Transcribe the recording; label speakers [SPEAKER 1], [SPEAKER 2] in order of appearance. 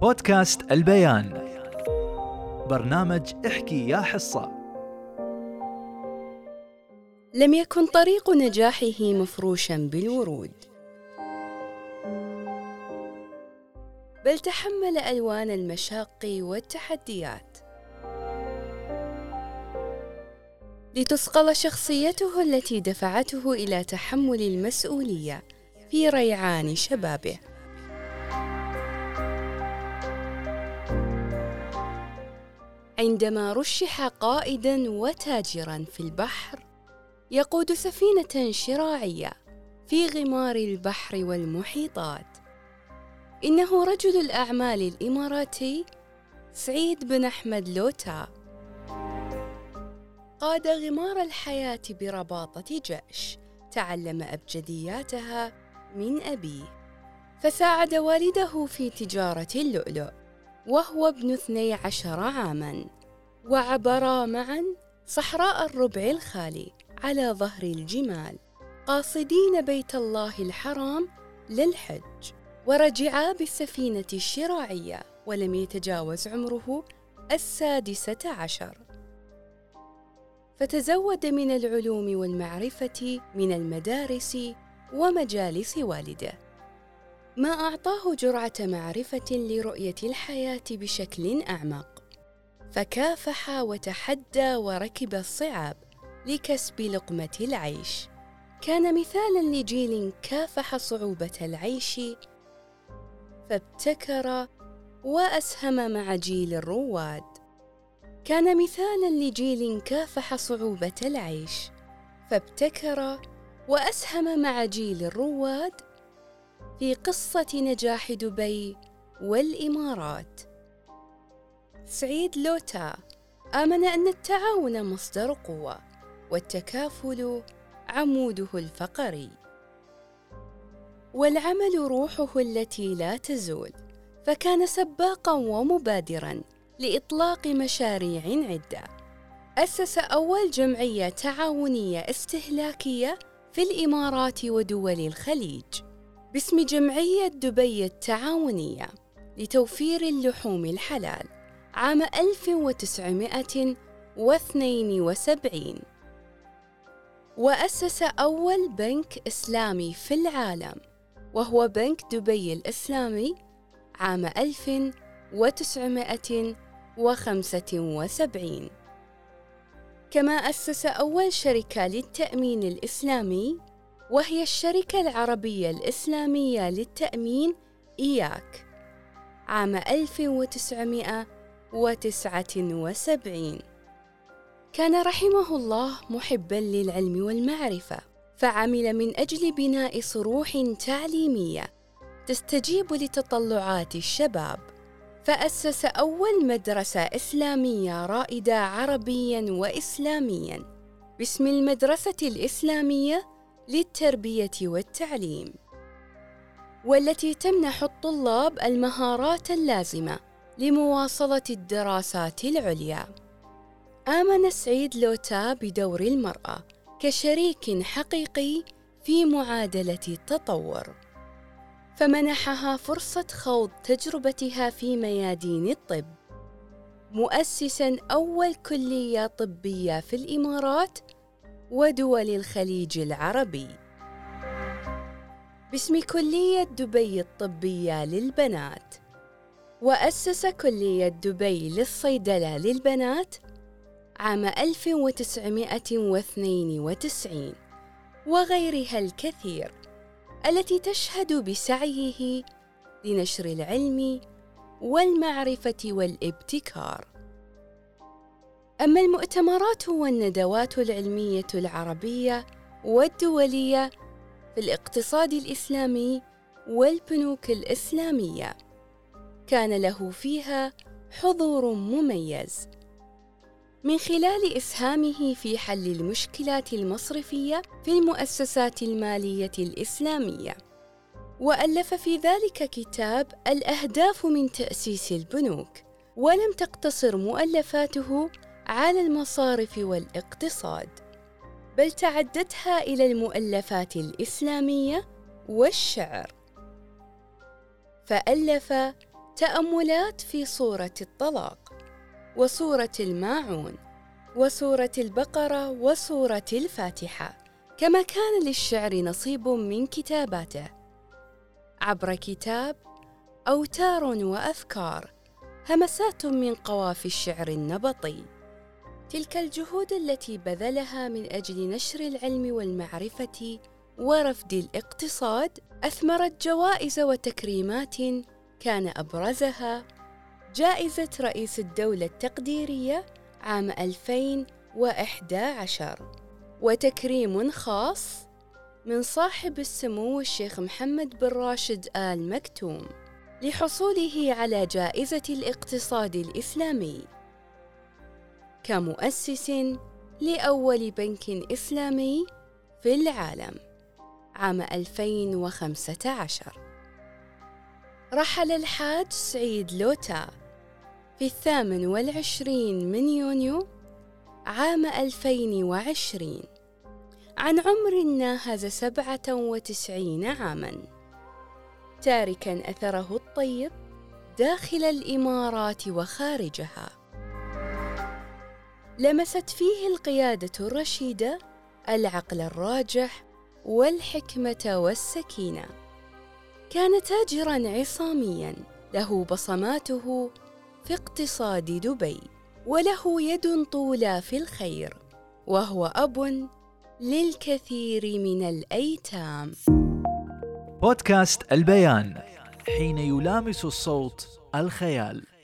[SPEAKER 1] بودكاست البيان. برنامج احكي يا حصة.
[SPEAKER 2] لم يكن طريق نجاحه مفروشا بالورود. بل تحمل ألوان المشاق والتحديات. لتصقل شخصيته التي دفعته إلى تحمل المسؤولية في ريعان شبابه. عندما رشح قائدا وتاجرا في البحر يقود سفينة شراعية في غمار البحر والمحيطات. إنه رجل الأعمال الإماراتي سعيد بن أحمد لوتا. قاد غمار الحياة برباطة جأش تعلم أبجدياتها من أبيه فساعد والده في تجارة اللؤلؤ. وهو ابن اثني عشر عاما وعبرا معا صحراء الربع الخالي على ظهر الجمال قاصدين بيت الله الحرام للحج. ورجعا بالسفينة الشراعية ولم يتجاوز عمره السادسة عشر. فتزود من العلوم والمعرفة من المدارس ومجالس والده. ما أعطاه جرعة معرفة لرؤية الحياة بشكل أعمق. فكافح وتحدى وركب الصعاب لكسب لقمة العيش. كان مثالا لجيل كافح صعوبة العيش فابتكر وأسهم مع جيل الرواد. كان مثالا لجيل كافح صعوبة العيش فابتكر وأسهم مع جيل الرواد. في قصة نجاح دبي والإمارات. سعيد لوتا آمن أن التعاون مصدر قوة والتكافل عموده الفقري. والعمل روحه التي لا تزول فكان سباقا ومبادرا لإطلاق مشاريع عدة. أسس أول جمعية تعاونية استهلاكية في الإمارات ودول الخليج. باسم جمعية دبي التعاونية لتوفير اللحوم الحلال عام 1972 وأسس أول بنك إسلامي في العالم وهو بنك دبي الإسلامي عام 1975 كما أسس أول شركة للتأمين الإسلامي وهي الشركة العربية الإسلامية للتأمين إياك. عام 1979 كان رحمه الله محبا للعلم والمعرفة فعمل من أجل بناء صروح تعليمية تستجيب لتطلعات الشباب. فأسس أول مدرسة إسلامية رائدة عربيا وإسلاميا. باسم المدرسة الإسلامية للتربية والتعليم والتي تمنح الطلاب المهارات اللازمة لمواصلة الدراسات العليا. آمن سعيد لوتا بدور المرأة كشريك حقيقي في معادلة التطور. فمنحها فرصة خوض تجربتها في ميادين الطب. مؤسسا أول كلية طبية في الإمارات ودول الخليج العربي. باسم كلية دبي الطبية للبنات وأسس كلية دبي للصيدلة للبنات عام 1992 وغيرها الكثير التي تشهد بسعيه لنشر العلم والمعرفة والابتكار أما المؤتمرات والندوات العلمية العربية والدولية في الاقتصاد الإسلامي والبنوك الإسلامية كان له فيها حضور مميز. من خلال إسهامه في حل المشكلات المصرفية في المؤسسات المالية الإسلامية وألف في ذلك كتاب الأهداف من تأسيس البنوك ولم تقتصر مؤلفاته على المصارف والاقتصاد بل تعدتها إلى المؤلفات الإسلامية والشعر. فألف تأملات في سورة الطلاق وسورة الماعون وسورة البقرة وسورة الفاتحة كما كان للشعر نصيب من كتاباته. عبر كتاب أوتار وأفكار همسات من قوافي الشعر النبطي. تلك الجهود التي بذلها من أجل نشر العلم والمعرفة ورفد الاقتصاد أثمرت جوائز وتكريمات كان أبرزها جائزة رئيس الدولة التقديرية عام 2011 وتكريم خاص من صاحب السمو الشيخ محمد بن راشد آل مكتوم لحصوله على جائزة الاقتصاد الإسلامي. كمؤسس لأول بنك إسلامي في العالم عام 2015 رحل الحاج سعيد لوتا في الثامن والعشرين من يونيو عام 2020 عن عمر ناهز سبعة وتسعين عاماً. تاركاً أثره الطيب داخل الإمارات وخارجها. لمست فيه القيادة الرشيدة العقل الراجح والحكمة والسكينة. كان تاجراً عصامياً له بصماته في اقتصاد دبي وله يد طولى في الخير وهو أب للكثير من الأيتام.
[SPEAKER 1] بودكاست البيان حين يلامس الصوت الخيال.